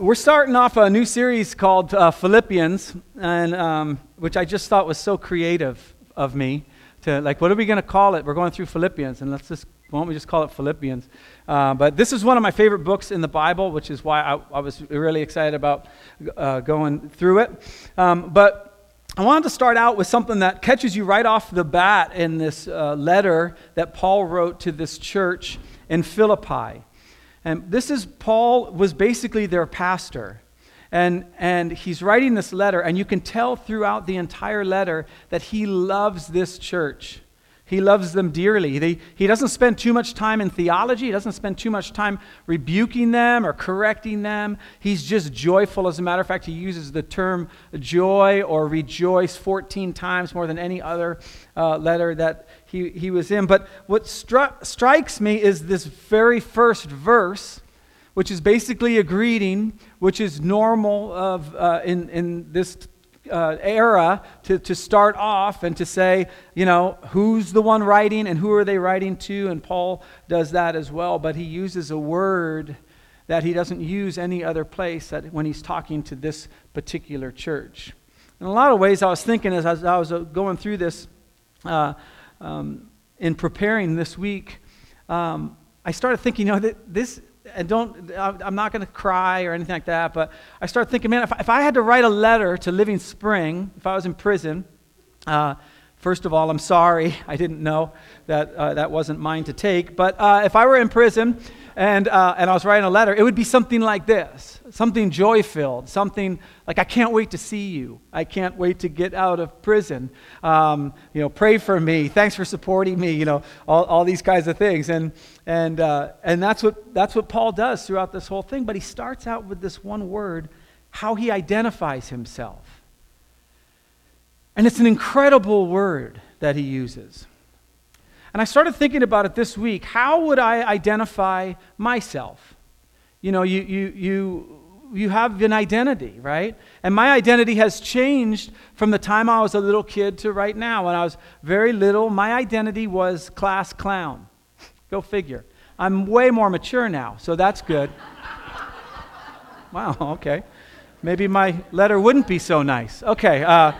we're starting off a new series called uh, Philippians, and um, which I just thought was so creative of me. To like, what are we going to call it? We're going through Philippians, and let's just why don't we just call it Philippians? Uh, but this is one of my favorite books in the Bible, which is why I, I was really excited about uh, going through it. Um, but I wanted to start out with something that catches you right off the bat in this uh, letter that Paul wrote to this church in Philippi. And this is Paul was basically their pastor. And, and he's writing this letter, and you can tell throughout the entire letter that he loves this church. He loves them dearly. They, he doesn't spend too much time in theology. He doesn't spend too much time rebuking them or correcting them. He's just joyful. As a matter of fact, he uses the term joy or rejoice 14 times more than any other uh, letter that he, he was in. But what stri- strikes me is this very first verse, which is basically a greeting, which is normal of, uh, in, in this uh, era to, to start off and to say, you know, who's the one writing and who are they writing to? And Paul does that as well, but he uses a word that he doesn't use any other place that when he's talking to this particular church. In a lot of ways, I was thinking as I was, uh, going through this uh, um, in preparing this week, um, I started thinking, you know, this and don't, I'm not going to cry or anything like that, but I started thinking, man, if I, if I had to write a letter to Living Spring, if I was in prison, uh, first of all, I'm sorry. I didn't know that uh, that wasn't mine to take. But uh, if I were in prison and, uh, and I was writing a letter, it would be something like this something joy filled, something like, I can't wait to see you. I can't wait to get out of prison. Um, you know, pray for me. Thanks for supporting me. You know, all, all these kinds of things. And, and, uh, and that's, what, that's what Paul does throughout this whole thing. But he starts out with this one word how he identifies himself. And it's an incredible word that he uses. And I started thinking about it this week. How would I identify myself? You know, you, you, you, you have an identity, right? And my identity has changed from the time I was a little kid to right now. When I was very little, my identity was class clown. Go figure. I'm way more mature now, so that's good. wow, okay. Maybe my letter wouldn't be so nice. Okay. Uh,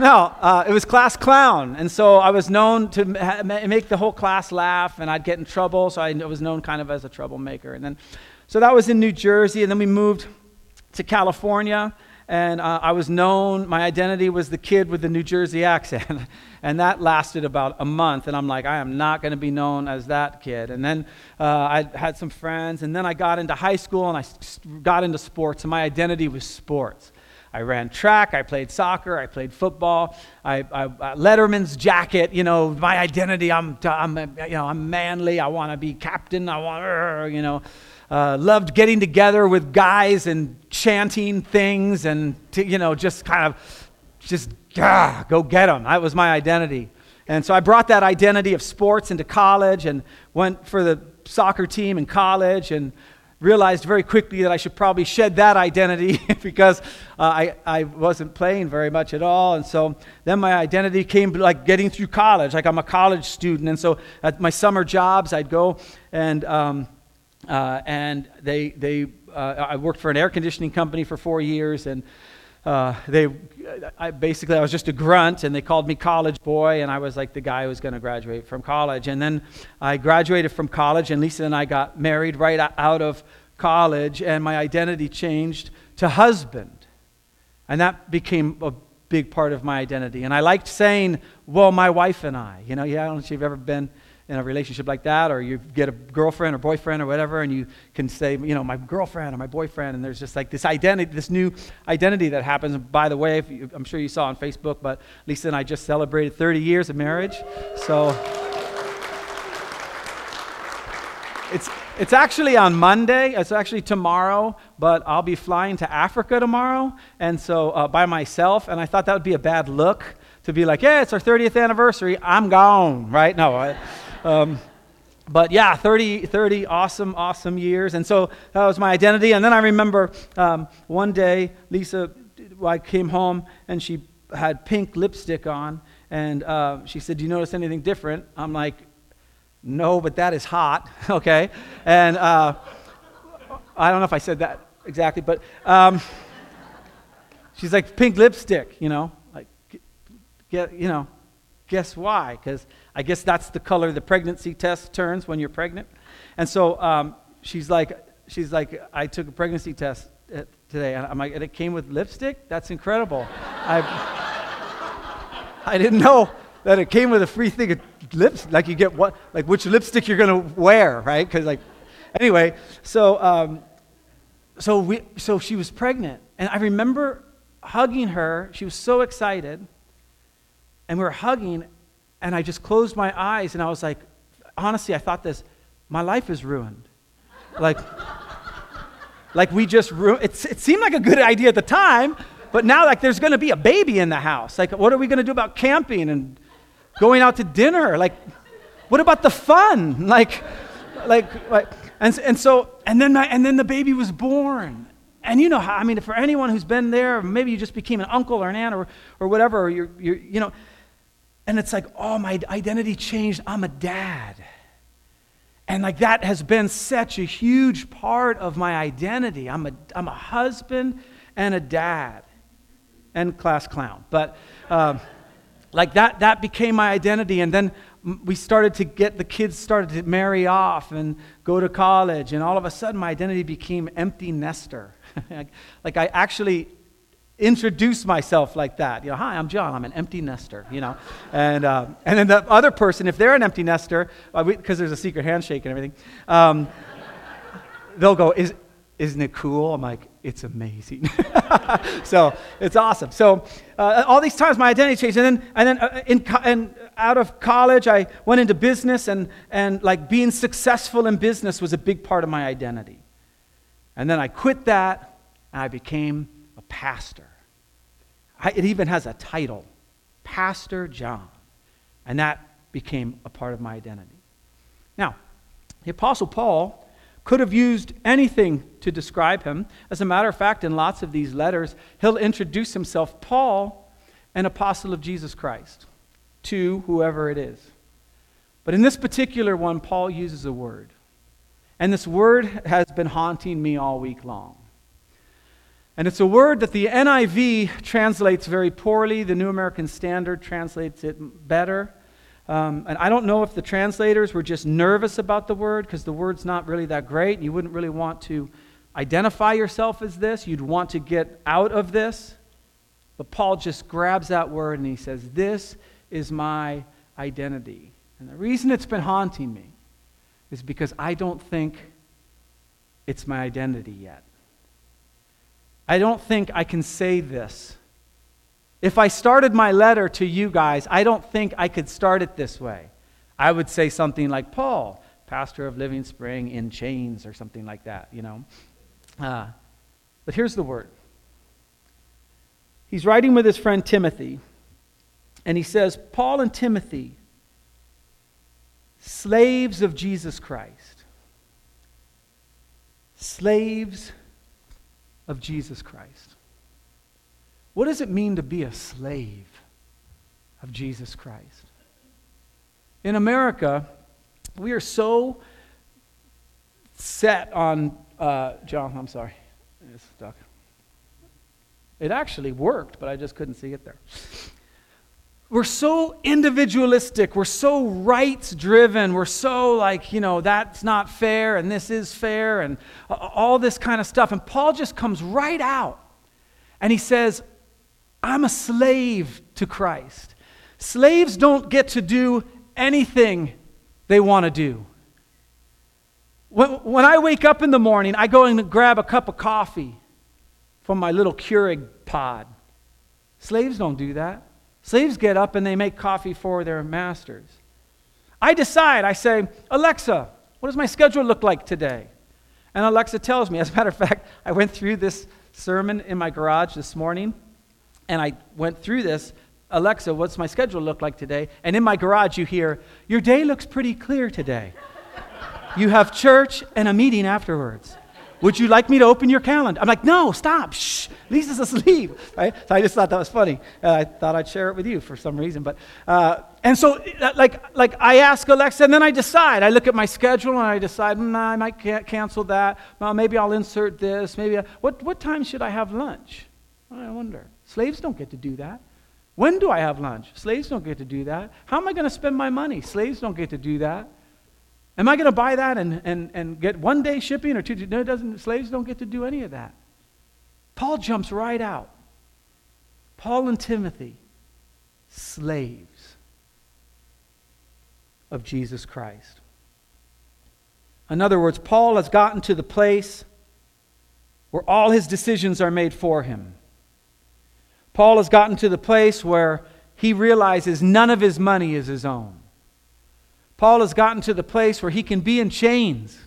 no, uh, it was class clown. And so I was known to ma- make the whole class laugh, and I'd get in trouble, so I was known kind of as a troublemaker. And then, so that was in New Jersey, and then we moved to California, and uh, I was known, my identity was the kid with the New Jersey accent. and that lasted about a month, and I'm like, I am not going to be known as that kid. And then uh, I had some friends, and then I got into high school, and I got into sports, and my identity was sports. I ran track, I played soccer, I played football. I, I, I Letterman's jacket, you know, my identity. I'm, I'm, you know, I'm manly. I want to be captain. I want, you know, uh, loved getting together with guys and chanting things and to, you know, just kind of, just ah, go get them. That was my identity. And so I brought that identity of sports into college and went for the soccer team in college and realized very quickly that I should probably shed that identity because uh, I, I wasn't playing very much at all. And so then my identity came like getting through college, like I'm a college student. And so at my summer jobs, I'd go and, um, uh, and they, they, uh, I worked for an air conditioning company for four years. And uh, they, I, basically, I was just a grunt, and they called me college boy, and I was like the guy who was going to graduate from college. And then I graduated from college, and Lisa and I got married right out of college, and my identity changed to husband. And that became a big part of my identity. And I liked saying, well, my wife and I. You know, yeah, I don't know if you've ever been in a relationship like that, or you get a girlfriend or boyfriend or whatever, and you can say, you know, my girlfriend or my boyfriend, and there's just like this identity, this new identity that happens. And by the way, you, I'm sure you saw on Facebook, but Lisa and I just celebrated 30 years of marriage. So it's, it's actually on Monday. It's actually tomorrow, but I'll be flying to Africa tomorrow, and so uh, by myself, and I thought that would be a bad look to be like, yeah, it's our 30th anniversary. I'm gone, right? No. I, um, but yeah, 30, 30 awesome, awesome years. And so that was my identity. And then I remember um, one day, Lisa, I came home and she had pink lipstick on. And uh, she said, Do you notice anything different? I'm like, No, but that is hot. okay. And uh, I don't know if I said that exactly, but um, she's like, pink lipstick, you know? Like, get, you know, guess why? Because I guess that's the color the pregnancy test turns when you're pregnant. And so um, she's like, she's like, I took a pregnancy test uh, today. And I'm like, and it came with lipstick? That's incredible. I, I didn't know that it came with a free thing of lips. Like you get what, like which lipstick you're to wear, right? Because like, anyway, so, um, so, we, so she was pregnant. And I remember hugging her. She was so excited. And we were hugging. And I just closed my eyes and I was like, honestly, I thought this, my life is ruined. Like, like we just ruined, it, it seemed like a good idea at the time, but now like there's going to be a baby in the house. Like, what are we going to do about camping and going out to dinner? Like, what about the fun? Like, like, like, and, and so, and then, my, and then the baby was born. And you know how, I mean, for anyone who's been there, maybe you just became an uncle or an aunt or, or whatever, or you're, you're, you know, and it's like, oh, my identity changed. I'm a dad. And like that has been such a huge part of my identity. I'm a, I'm a husband and a dad and class clown. But um, like that, that became my identity. And then we started to get the kids started to marry off and go to college. And all of a sudden, my identity became empty nester. like I actually introduce myself like that. You know, hi, I'm John. I'm an empty nester. You know, and uh, and then the other person, if they're an empty nester, because uh, there's a secret handshake and everything, um, they'll go, "Is isn't it cool?" I'm like, "It's amazing." so it's awesome. So uh, all these times, my identity changed, and then and then uh, in co- and out of college, I went into business, and and like being successful in business was a big part of my identity. And then I quit that, and I became pastor. I, it even has a title Pastor John. And that became a part of my identity. Now, the Apostle Paul could have used anything to describe him. As a matter of fact, in lots of these letters, he'll introduce himself, Paul, an apostle of Jesus Christ, to whoever it is. But in this particular one, Paul uses a word. And this word has been haunting me all week long. And it's a word that the NIV translates very poorly. The New American Standard translates it better. Um, and I don't know if the translators were just nervous about the word because the word's not really that great. You wouldn't really want to identify yourself as this, you'd want to get out of this. But Paul just grabs that word and he says, This is my identity. And the reason it's been haunting me is because I don't think it's my identity yet. I don't think I can say this. If I started my letter to you guys, I don't think I could start it this way. I would say something like Paul, pastor of Living Spring in chains, or something like that, you know. Uh, but here's the word. He's writing with his friend Timothy, and he says, Paul and Timothy, slaves of Jesus Christ. Slaves of Jesus Christ. What does it mean to be a slave of Jesus Christ? In America, we are so set on, uh, John, I'm sorry, it's stuck. It actually worked, but I just couldn't see it there. We're so individualistic. We're so rights driven. We're so like, you know, that's not fair and this is fair and all this kind of stuff. And Paul just comes right out and he says, I'm a slave to Christ. Slaves don't get to do anything they want to do. When, I wake up in the morning, I go and grab a cup of coffee from my little Keurig pod. Slaves don't do that. Slaves get up and they make coffee for their masters. I decide, I say, Alexa, what does my schedule look like today? And Alexa tells me. As a matter of fact, I went through this sermon in my garage this morning, and I went through this. Alexa, what's my schedule look like today? And in my garage, you hear, Your day looks pretty clear today. you have church and a meeting afterwards. Would you like me to open your calendar? I'm like, No, stop. Shh. Lisa's asleep. Right? So I just thought that was funny. Uh, I thought I'd share it with you for some reason. But, uh, and so, uh, like, like I ask Alexa, and then I decide. I look at my schedule and I decide, nah, I might cancel that. Well, maybe I'll insert this. Maybe, I, what, what time should I have lunch? I wonder. Slaves don't get to do that. When do I have lunch? Slaves don't get to do that. How am I going to spend my money? Slaves don't get to do that. Am I going to buy that and, and, and get one day shipping or two? No, doesn't, slaves don't get to do any of that. Paul jumps right out. Paul and Timothy, slaves of Jesus Christ. In other words, Paul has gotten to the place where all his decisions are made for him. Paul has gotten to the place where he realizes none of his money is his own. Paul has gotten to the place where he can be in chains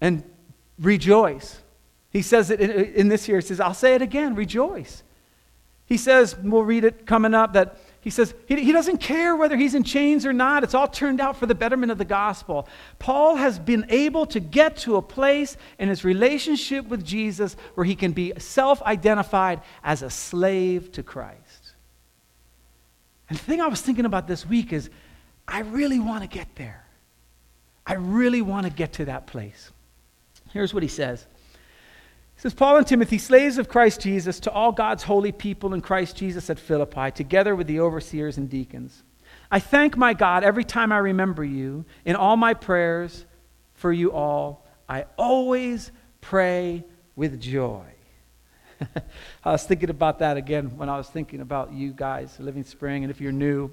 and rejoice. He says it in, this here, he says, I'll say it again, rejoice. He says, we'll read it coming up, that he says he, he doesn't care whether he's in chains or not. It's all turned out for the betterment of the gospel. Paul has been able to get to a place in his relationship with Jesus where he can be self identified as a slave to Christ. And the thing I was thinking about this week is I really want to get there. I really want to get to that place. Here's what he says He says, Paul and Timothy, slaves of Christ Jesus, to all God's holy people in Christ Jesus at Philippi, together with the overseers and deacons. I thank my God every time I remember you. In all my prayers for you all, I always pray with joy. I was thinking about that again when I was thinking about you guys, Living Spring, and if you're new,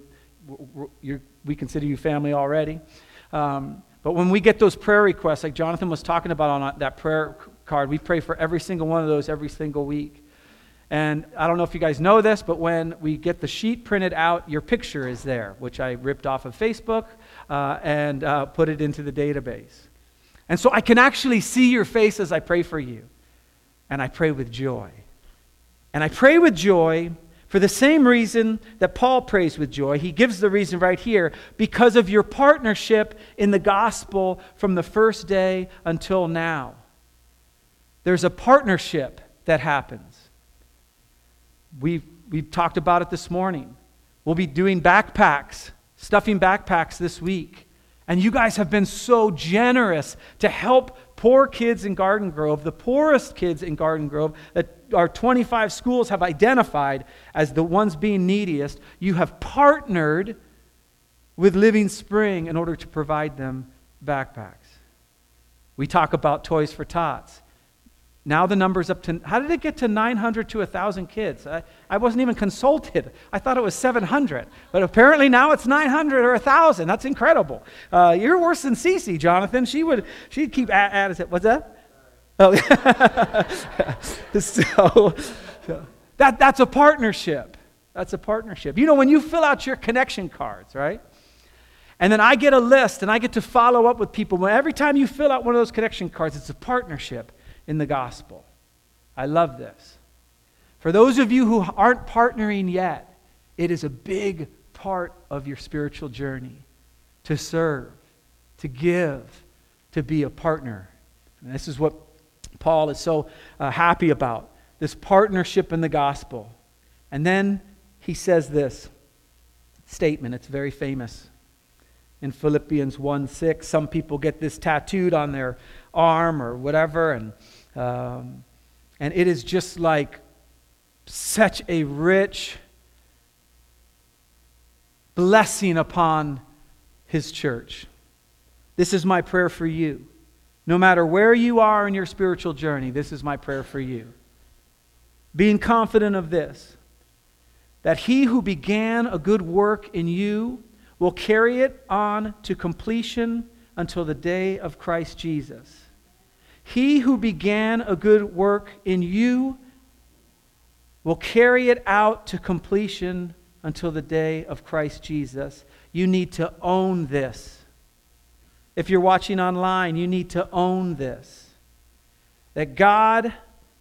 you're, we consider you family already. Um, but when we get those prayer requests, like Jonathan was talking about on that prayer card. We pray for every single one of those every single week. And I don't know if you guys know this, but when we get the sheet printed out, your picture is there, which I ripped off of Facebook uh, and uh, put it into the database. And so I can actually see your face as I pray for you. And I pray with joy. And I pray with joy for the same reason that Paul prays with joy. He gives the reason right here because of your partnership in the gospel from the first day until now. There's a partnership that happens. We've, we've talked about it this morning. We'll be doing backpacks, stuffing backpacks this week. And you guys have been so generous to help poor kids in Garden Grove, the poorest kids in Garden Grove, that our 25 schools have identified as the ones being neediest. You have partnered with Living Spring in order to provide them backpacks. We talk about Toys for Tots. Now the number's up to, how did it get to 900 to 1,000 kids? I, I wasn't even consulted. I thought it was 700. But apparently now it's 900 or 1,000. That's incredible. Uh, you're worse than Cece, Jonathan. She would, she'd keep at, at it. What's that? Oh, so, so that, that's a partnership. That's a partnership. You know, when you fill out your connection cards, right? And then I get a list and I get to follow up with people. Every time you fill out one of those connection cards, it's a partnership in the gospel. I love this. For those of you who aren't partnering yet, it is a big part of your spiritual journey to serve, to give, to be a partner. And this is what Paul is so uh, happy about this partnership in the gospel. And then he says this statement, it's very famous. In Philippians 1 6, some people get this tattooed on their arm or whatever, and um, and it is just like such a rich blessing upon his church. This is my prayer for you. No matter where you are in your spiritual journey, this is my prayer for you. Being confident of this, that he who began a good work in you will carry it on to completion until the day of Christ Jesus. He who began a good work in you will carry it out to completion until the day of Christ Jesus. You need to own this. If you're watching online, you need to own this. That God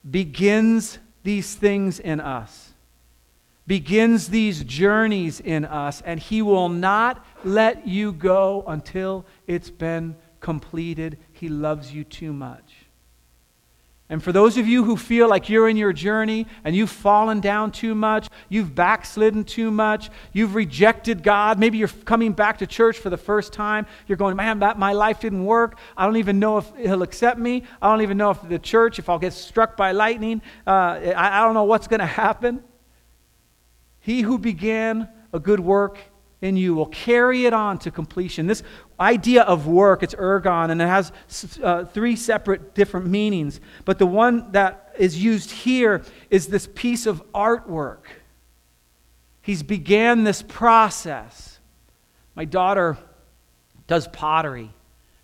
begins these things in us, begins these journeys in us, and He will not let you go until it's been completed. He loves you too much. And for those of you who feel like you're in your journey and you've fallen down too much, you've backslidden too much, you've rejected God, maybe you're coming back to church for the first time, you're going, man, that, my life didn't work. I don't even know if He'll accept me. I don't even know if the church, if I'll get struck by lightning, uh, I, I don't know what's going to happen. He who began a good work in you will carry it on to completion. This idea of work, it's ergon, and it has uh, three separate different meanings. But the one that is used here is this piece of artwork. He's began this process. My daughter does pottery.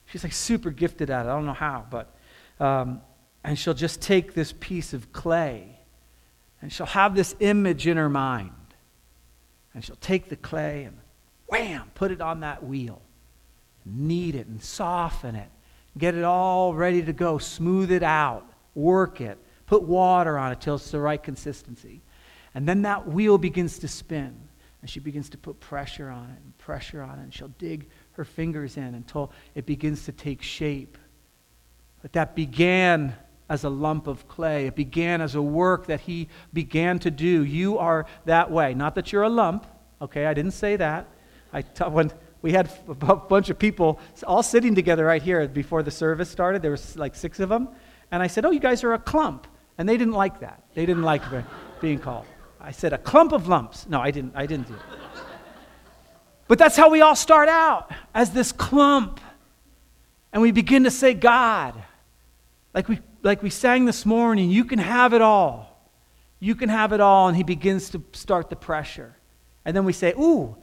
She's like super gifted at it. I don't know how, but um, and she'll just take this piece of clay and she'll have this image in her mind. And she'll take the clay and wham, put it on that wheel. Knead it and soften it. Get it all ready to go. Smooth it out. Work it. Put water on it till it's the right consistency. And then that wheel begins to spin. And she begins to put pressure on it and pressure on it. And she'll dig her fingers in until it begins to take shape. But that began as a lump of clay. It began as a work that he began to do. You are that way. Not that you're a lump, okay? I didn't say that. I t- when we had a bunch of people all sitting together right here before the service started. There was like six of them, and I said, "Oh, you guys are a clump," and they didn't like that. They didn't like being called. I said, "A clump of lumps." No, I didn't. I didn't do it. But that's how we all start out as this clump, and we begin to say, "God," like we like we sang this morning. You can have it all. You can have it all, and He begins to start the pressure, and then we say, "Ooh."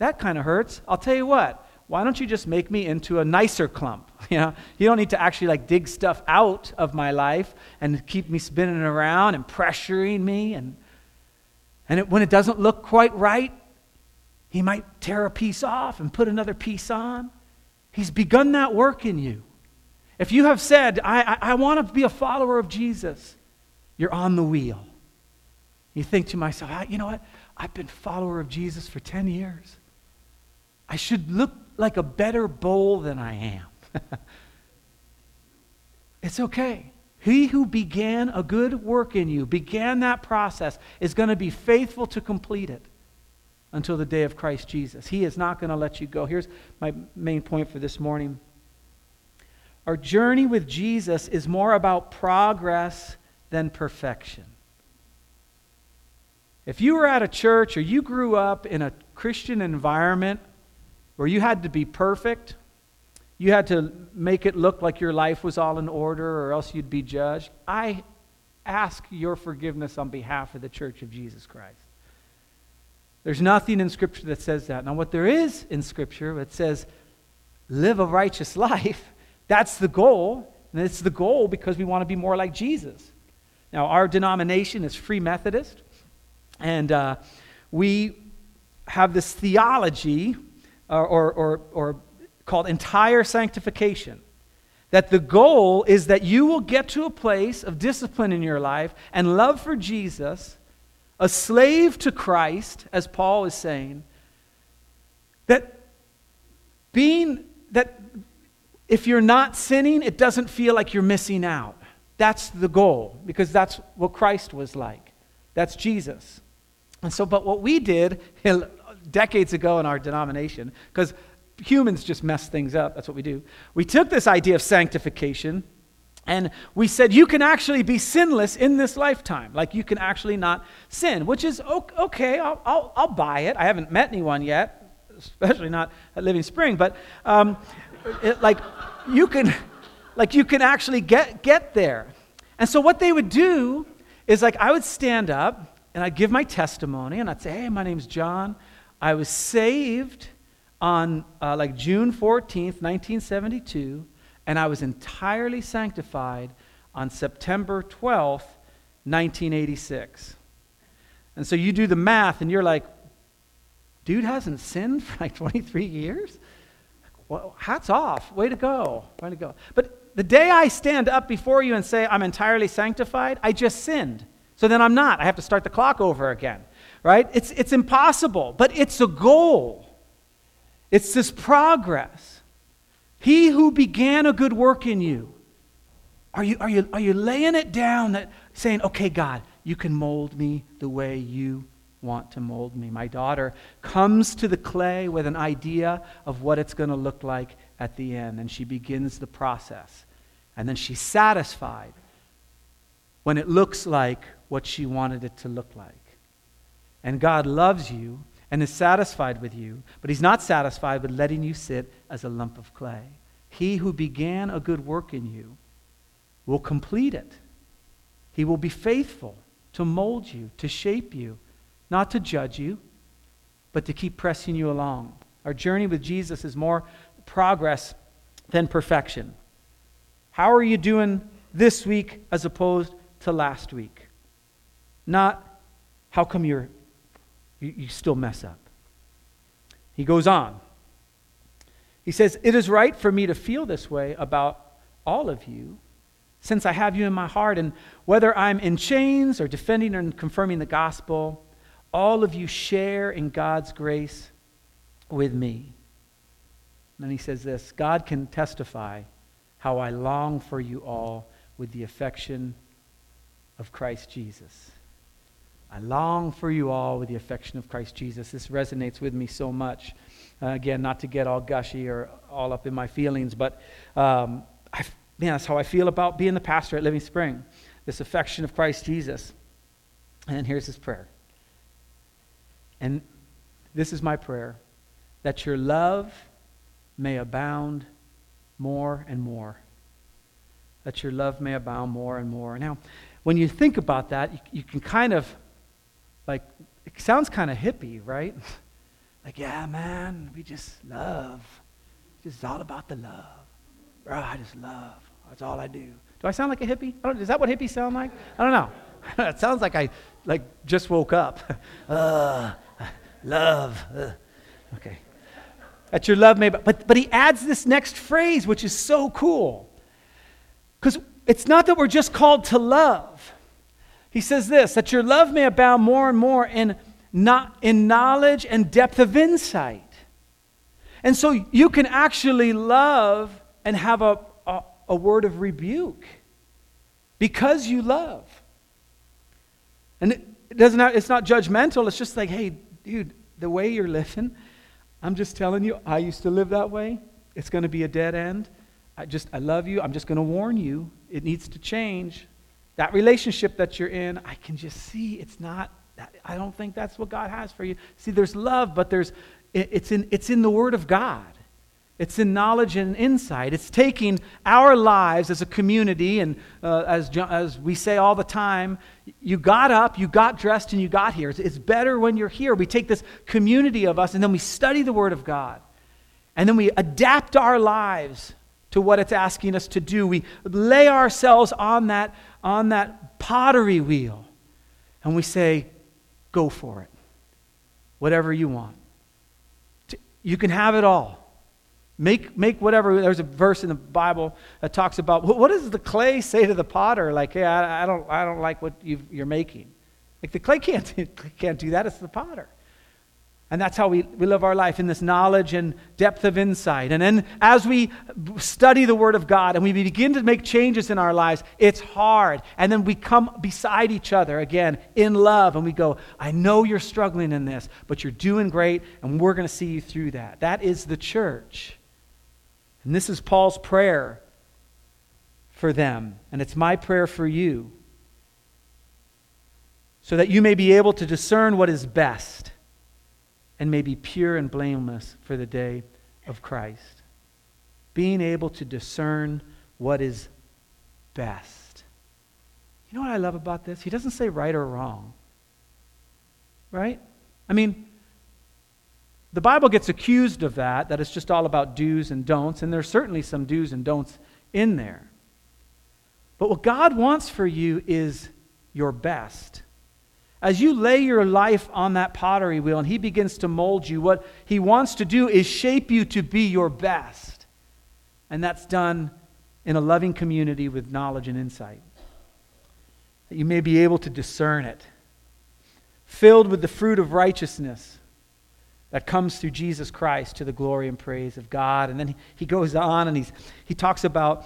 That kind of hurts. I'll tell you what. Why don't you just make me into a nicer clump? You know, you don't need to actually like dig stuff out of my life and keep me spinning around and pressuring me. And, and it, when it doesn't look quite right, he might tear a piece off and put another piece on. He's begun that work in you. If you have said, I, I, I want to be a follower of Jesus, you're on the wheel. You think to myself, ah, you know what? I've been a follower of Jesus for 10 years. I should look like a better bowl than I am. it's okay. He who began a good work in you, began that process, is going to be faithful to complete it until the day of Christ Jesus. He is not going to let you go. Here's my main point for this morning. Our journey with Jesus is more about progress than perfection. If you were at a church or you grew up in a Christian environment where you had to be perfect, you had to make it look like your life was all in order or else you'd be judged. I ask your forgiveness on behalf of the church of Jesus Christ. There's nothing in Scripture that says that. Now, what there is in Scripture that says, live a righteous life, that's the goal. And it's the goal because we want to be more like Jesus. Now, our denomination is Free Methodist, and uh, we have this theology or, or, or, or called entire sanctification. That the goal is that you will get to a place of discipline in your life and love for Jesus, a slave to Christ, as Paul is saying, that being, that if you're not sinning, it doesn't feel like you're missing out. That's the goal, because that's what Christ was like. That's Jesus. And so, but what we did decades ago in our denomination, because humans just mess things up. That's what we do. We took this idea of sanctification and we said you can actually be sinless in this lifetime. Like you can actually not sin, which is okay. I'll, I'll, I'll buy it. I haven't met anyone yet, especially not at Living Spring, but um, it, like you can, like you can actually get, get there. And so what they would do is like I would stand up and I'd give my testimony and I'd say, hey, my name's John. I was saved on uh, like June 14th, 1972, and I was entirely sanctified on September 12th, 1986. And so you do the math, and you're like, dude hasn't sinned for like 23 years? Well, hats off. Way to go. Way to go. But the day I stand up before you and say, I'm entirely sanctified, I just sinned. So then I'm not. I have to start the clock over again right? It's, it's impossible, but it's a goal. It's this progress. He who began a good work in you. Are you, are you, are you laying it down that saying, okay, God, you can mold me the way you want to mold me? My daughter comes to the clay with an idea of what it's going to look like at the end, and she begins the process. And then she's satisfied when it looks like what she wanted it to look like. And God loves you and is satisfied with you, but He's not satisfied with letting you sit as a lump of clay. He who began a good work in you will complete it. He will be faithful to mold you, to shape you, not to judge you, but to keep pressing you along. Our journey with Jesus is more progress than perfection. How are you doing this week as opposed to last week? Not how come you're, you, you still mess up. He goes on. He says, It is right for me to feel this way about all of you since I have you in my heart. And whether I'm in chains or defending and confirming the gospel, all of you share in God's grace with me. And then he says this God can testify how I long for you all with the affection of Christ Jesus. I long for you all with the affection of Christ Jesus. This resonates with me so much. Uh, again, not to get all gushy or all up in my feelings, but um, I, man, that's how I feel about being the pastor at Living Spring. This affection of Christ Jesus. And here's his prayer. And this is my prayer that your love may abound more and more. That your love may abound more and more. Now, when you think about that, you, you can kind of, like, it sounds kind of hippie, right? like, yeah, man, we just love. It's all about the love. Bro, I just love. That's all I do. Do I sound like a hippie? is that what hippies sound like? I don't know. it sounds like I like just woke up. uh, love. Uh. Okay. That your love may, but, but he adds this next phrase, which is so cool. Because it's not that we're just called to love. He says this that your love may abound more and more in, not, in knowledge and depth of insight. And so you can actually love and have a, a, a word of rebuke because you love. And it, doesn't have, it's not judgmental, it's just like, hey, dude, the way you're living, I'm just telling you, I used to live that way. It's going to be a dead end. I just, I love you. I'm just going to warn you. It needs to change. That relationship that you're in, I can just see it's not, I don't think that's what God has for you. See, there's love, but there's, it's in, it's in the Word of God. It's in knowledge and insight. It's taking our lives as a community, and uh, as, as we say all the time, you got up, you got dressed, and you got here. It's, it's better when you're here. We take this community of us, and then we study the Word of God. And then we adapt our lives to what it's asking us to do. We lay ourselves on that, on that pottery wheel, and we say, Go for it. Whatever you want. You can have it all. Make, make whatever. There's a verse in the Bible that talks about what does the clay say to the potter? Like, hey, I, I don't, I don't like what you are making. Like the clay can't, can't do that. It's the potter. And that's how we, we live our life in this knowledge and depth of insight. And then as we study the Word of God and we begin to make changes in our lives, it's hard. And then we come beside each other again in love and we go, I know you're struggling in this, but you're doing great and we're going to see you through that. That is the church. And this is Paul's prayer for them, and it's my prayer for you, so that you may be able to discern what is best and may be pure and blameless for the day of Christ. Being able to discern what is best. You know what I love about this? He doesn't say right or wrong. Right? I mean, the Bible gets accused of that, that it's just all about do's and don'ts, and there's certainly some do's and don'ts in there. But what God wants for you is your best. As you lay your life on that pottery wheel and He begins to mold you, what He wants to do is shape you to be your best. And that's done in a loving community with knowledge and insight. That you may be able to discern it. Filled with the fruit of righteousness that comes through Jesus Christ to the glory and praise of God. And then he, goes on and he's, he talks about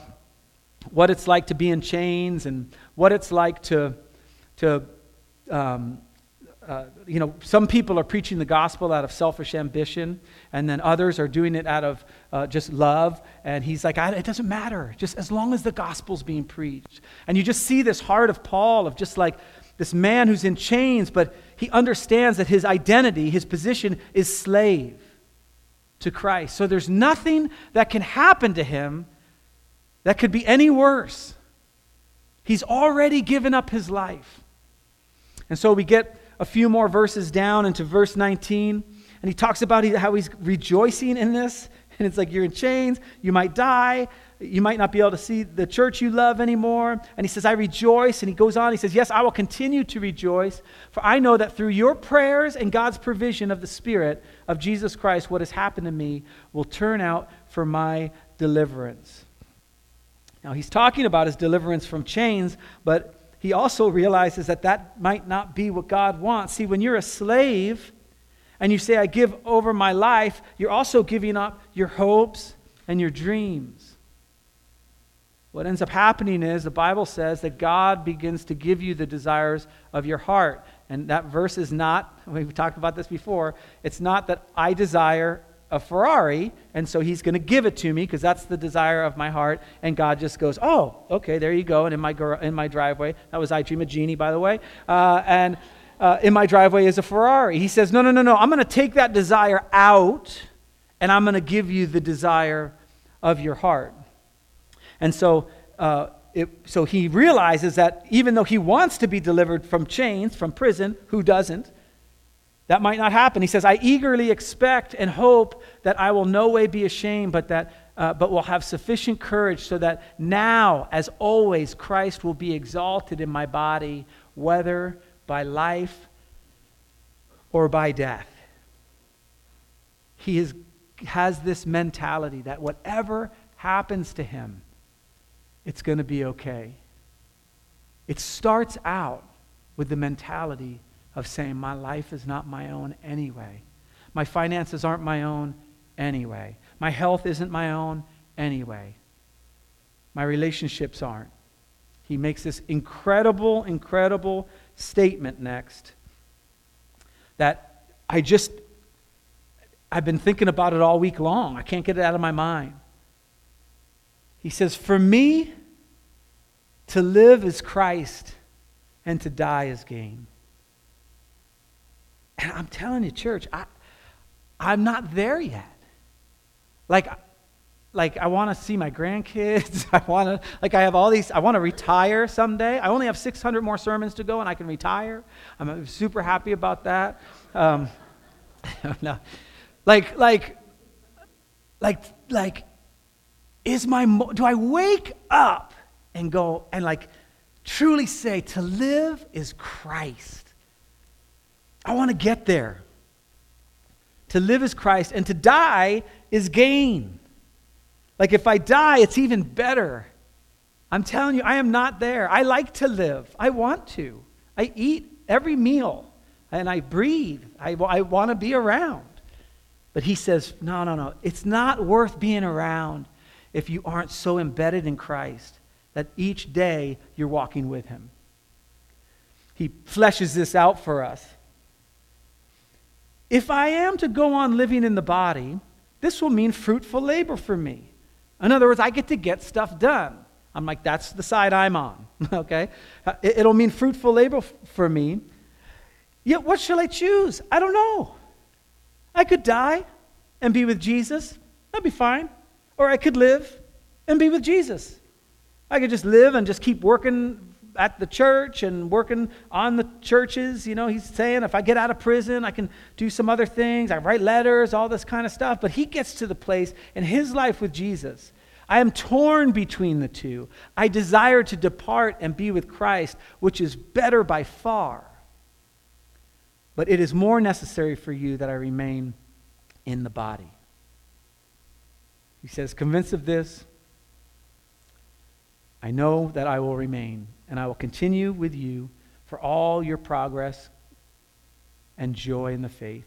what it's like to be in chains and what it's like to, to um, uh, you know, some people are preaching the gospel out of selfish ambition, and then others are doing it out of uh, just love. And he's like, it doesn't matter, just as long as the gospel's being preached. And you just see this heart of Paul of just like this man who's in chains, but he understands that his identity, his position is slave to Christ. So there's nothing that can happen to him that could be any worse. He's already given up his life. And so we get a few more verses down into verse 19, and he talks about how he's rejoicing in this. And it's like you're in chains, you might die, you might not be able to see the church you love anymore. And he says, I rejoice. And he goes on, he says, Yes, I will continue to rejoice, for I know that through your prayers and God's provision of the Spirit of Jesus Christ, what has happened to me will turn out for my deliverance. Now, he's talking about his deliverance from chains, but he also realizes that that might not be what God wants. See, when you're a slave and you say, I give over my life, you're also giving up your hopes and your dreams. What ends up happening is the Bible says that God begins to give you the desires of your heart. And that verse is not, we've talked about this before, it's not that I desire a Ferrari, and so he's going to give it to me because that's the desire of my heart. And God just goes, "Oh, okay, there you go." And in my in my driveway, that was I Dream of Jeannie, by the way, uh, and uh, in my driveway is a Ferrari. He says, "No, no, no, no. I'm going to take that desire out, and I'm going to give you the desire of your heart." And so. Uh, it, so he realizes that even though he wants to be delivered from chains, from prison, who doesn't? That might not happen. He says, I eagerly expect and hope that I will no way be ashamed, but that uh, but will have sufficient courage so that now, as always, Christ will be exalted in my body, whether by life or by death. He is, has this mentality that whatever happens to him, it's going to be okay. It starts out with the mentality of saying, My life is not my own anyway. My finances aren't my own anyway. My health isn't my own anyway. My relationships aren't. He makes this incredible, incredible statement next that I just, I've been thinking about it all week long. I can't get it out of my mind. He says, For me, to live is Christ, and to die is gain. And I'm telling you, church, I, I'm not there yet. Like, like I want to see my grandkids. I want to, like, I have all these. I want to retire someday. I only have 600 more sermons to go, and I can retire. I'm super happy about that. Um, no, like, like, like, like, is my do I wake up and go and like truly say to live is Christ I want to get there. To live is Christ, and to die is gain. Like if I die, it's even better. I'm telling you, I am not there. I like to live. I want to. I eat every meal and I breathe. I, I want to be around. But he says, no, no, no. It's not worth being around if you aren't so embedded in Christ that each day you're walking with him. He fleshes this out for us. If I am to go on living in the body, this will mean fruitful labor for me. In other words, I get to get stuff done. I'm like, that's the side I'm on, okay? Uh, it'll mean fruitful labor for me. Yet, what shall I choose? I don't know. I could die and be with Jesus. That'd be fine. Or I could live and be with Jesus. I could just live and just keep working at the church and working on the churches. You know, he's saying if I get out of prison, I can do some other things. I write letters, all this kind of stuff. But he gets to the place in his life with Jesus. I am torn between the two. I desire to depart and be with Christ, which is better by far. But it is more necessary for you that I remain in the body. He says, Convinced of this, I know that I will remain and I will continue with you for all your progress and joy in the faith,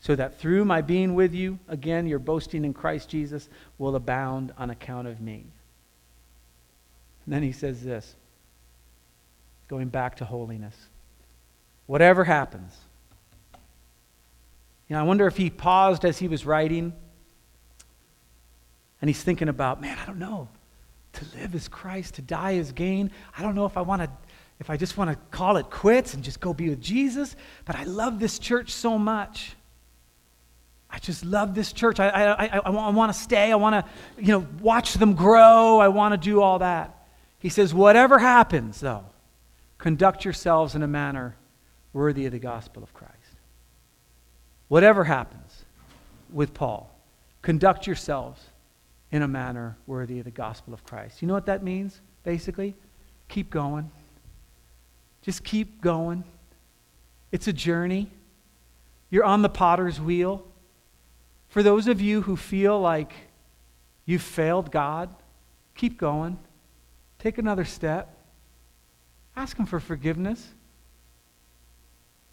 so that through my being with you, again, your boasting in Christ Jesus will abound on account of me. And then he says this, going back to holiness. Whatever happens, you know, I wonder if he paused as he was writing and he's thinking about, man, I don't know. To live is Christ, to die is gain. I don't know if I want to if I just want to call it quits and just go be with Jesus, but I love this church so much. I just love this church. I, I, I, I, want, to stay. I want to, you know, watch them grow. I want to do all that. He says, whatever happens, though, conduct yourselves in a manner worthy of the gospel of Christ. Whatever happens with Paul, conduct yourselves in a manner worthy of the gospel of Christ. You know what that means, basically? Keep going. Just keep going. It's a journey. You're on the potter's wheel. For those of you who feel like you've failed God, keep going. Take another step. Ask Him for forgiveness.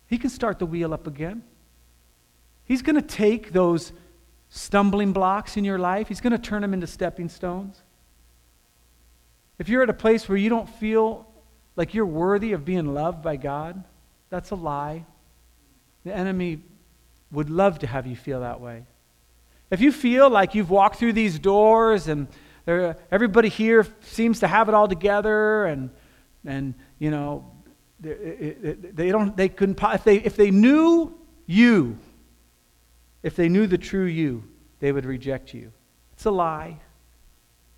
He can start the wheel up again. He's going to take those stumbling blocks in your life, He's going to turn them into stepping stones. If you're at a place where you don't feel like you're worthy of being loved by God, that's a lie. The enemy would love to have you feel that way. If you feel like you've walked through these doors and there, everybody here seems to have it all together and, and you know, they, don't, they couldn't, if they, if they knew you, if they knew the true you, they would reject you. It's a lie.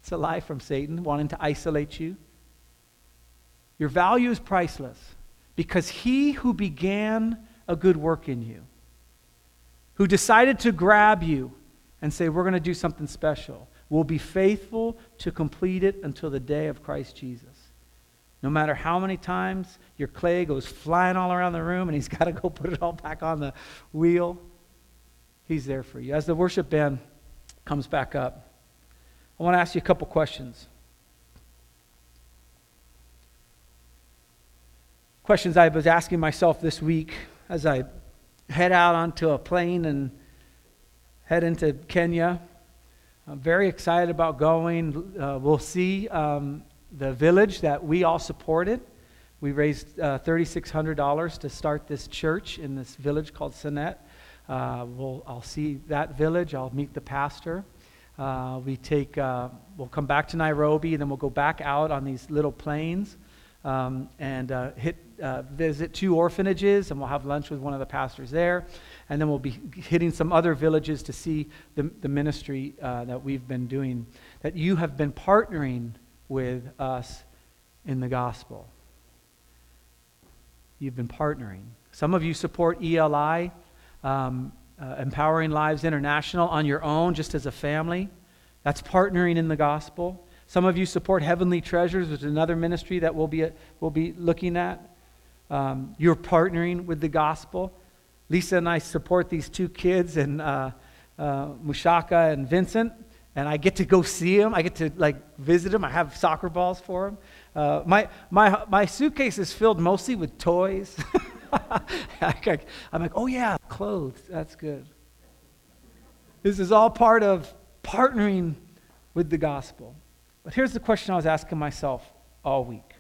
It's a lie from Satan wanting to isolate you. Your value is priceless because he who began a good work in you, who decided to grab you and say, We're going to do something special, will be faithful to complete it until the day of Christ Jesus. No matter how many times your clay goes flying all around the room and he's got to go put it all back on the wheel, he's there for you. As the worship band comes back up, I want to ask you a couple questions. questions I was asking myself this week as I head out onto a plane and head into Kenya. I'm very excited about going. Uh, we'll see um, the village that we all supported. We raised uh, $3,600 to start this church in this village called Sinet. Uh, we'll, I'll see that village. I'll meet the pastor. Uh, we take, uh, we'll come back to Nairobi, and then we'll go back out on these little planes um, and uh, hit, uh, visit two orphanages, and we'll have lunch with one of the pastors there. And then we'll be hitting some other villages to see the, the ministry uh, that we've been doing, that you have been partnering with us in the gospel. You've been partnering. Some of you support ELI, um, uh, Empowering Lives International, on your own, just as a family. That's partnering in the gospel. Some of you support Heavenly Treasures, which is another ministry that we'll be, we'll be looking at. Um, you're partnering with the gospel. Lisa and I support these two kids, and uh, uh, Mushaka and Vincent, and I get to go see them. I get to like visit them. I have soccer balls for them. Uh, my, my, my suitcase is filled mostly with toys. I'm like, oh yeah, clothes. That's good. This is all part of partnering with the gospel. But here's the question I was asking myself all week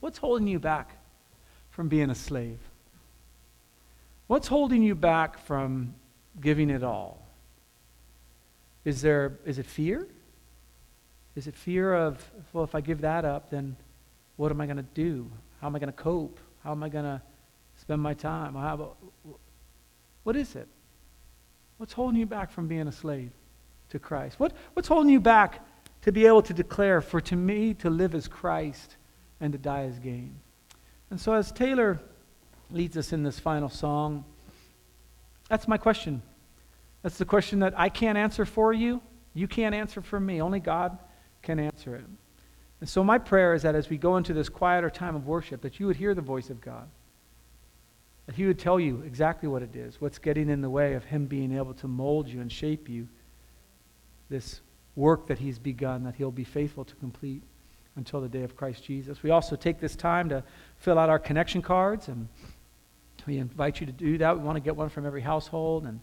What's holding you back from being a slave? What's holding you back from giving it all? Is, there, is it fear? Is it fear of, well, if I give that up, then what am I going to do? How am I going to cope? How am I going to spend my time? How, what is it? What's holding you back from being a slave to Christ? What, what's holding you back to be able to declare, for to me to live as Christ and to die as gain. And so, as Taylor leads us in this final song, that's my question. That's the question that I can't answer for you. You can't answer for me. Only God can answer it. And so, my prayer is that as we go into this quieter time of worship, that you would hear the voice of God. He would tell you exactly what it is, what's getting in the way of Him being able to mold you and shape you this work that he's begun, that he'll be faithful to complete until the day of Christ Jesus. We also take this time to fill out our connection cards and We invite you to do that. We want to get one from every household. And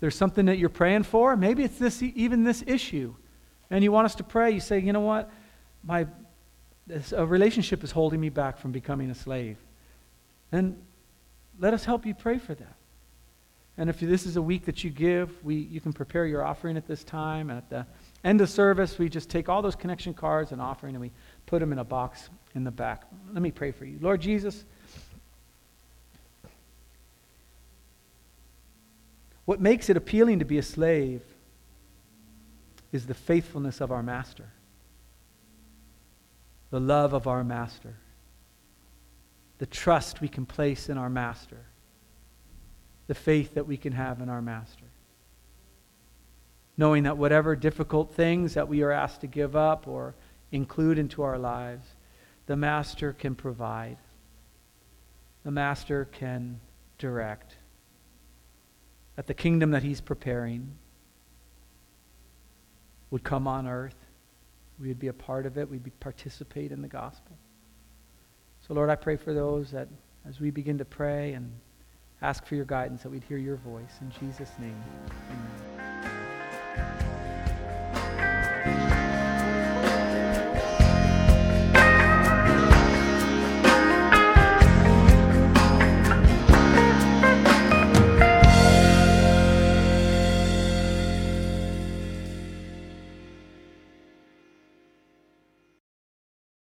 there's something that you're praying for, maybe it's this, even this issue, and you want us to pray, you say, you know what? My this, a relationship is holding me back from becoming a slave. And let us help you pray for that. And if this is a week that you give, we, you can prepare your offering at this time. And at the end of service, we just take all those connection cards and offering and we put them in a box in the back. Let me pray for you. Lord Jesus, what makes it appealing to be a slave is the faithfulness of our master, the love of our master, the trust we can place in our master, the faith that we can have in our master. Knowing that whatever difficult things that we are asked to give up or include into our lives, the master can provide, the master can direct. That the kingdom that he's preparing would come on earth. We would be a part of it. We'd be, participate in the gospel. So, Lord, I pray for those that as we begin to pray and ask for your guidance, that we'd hear your voice. In Jesus' name, amen.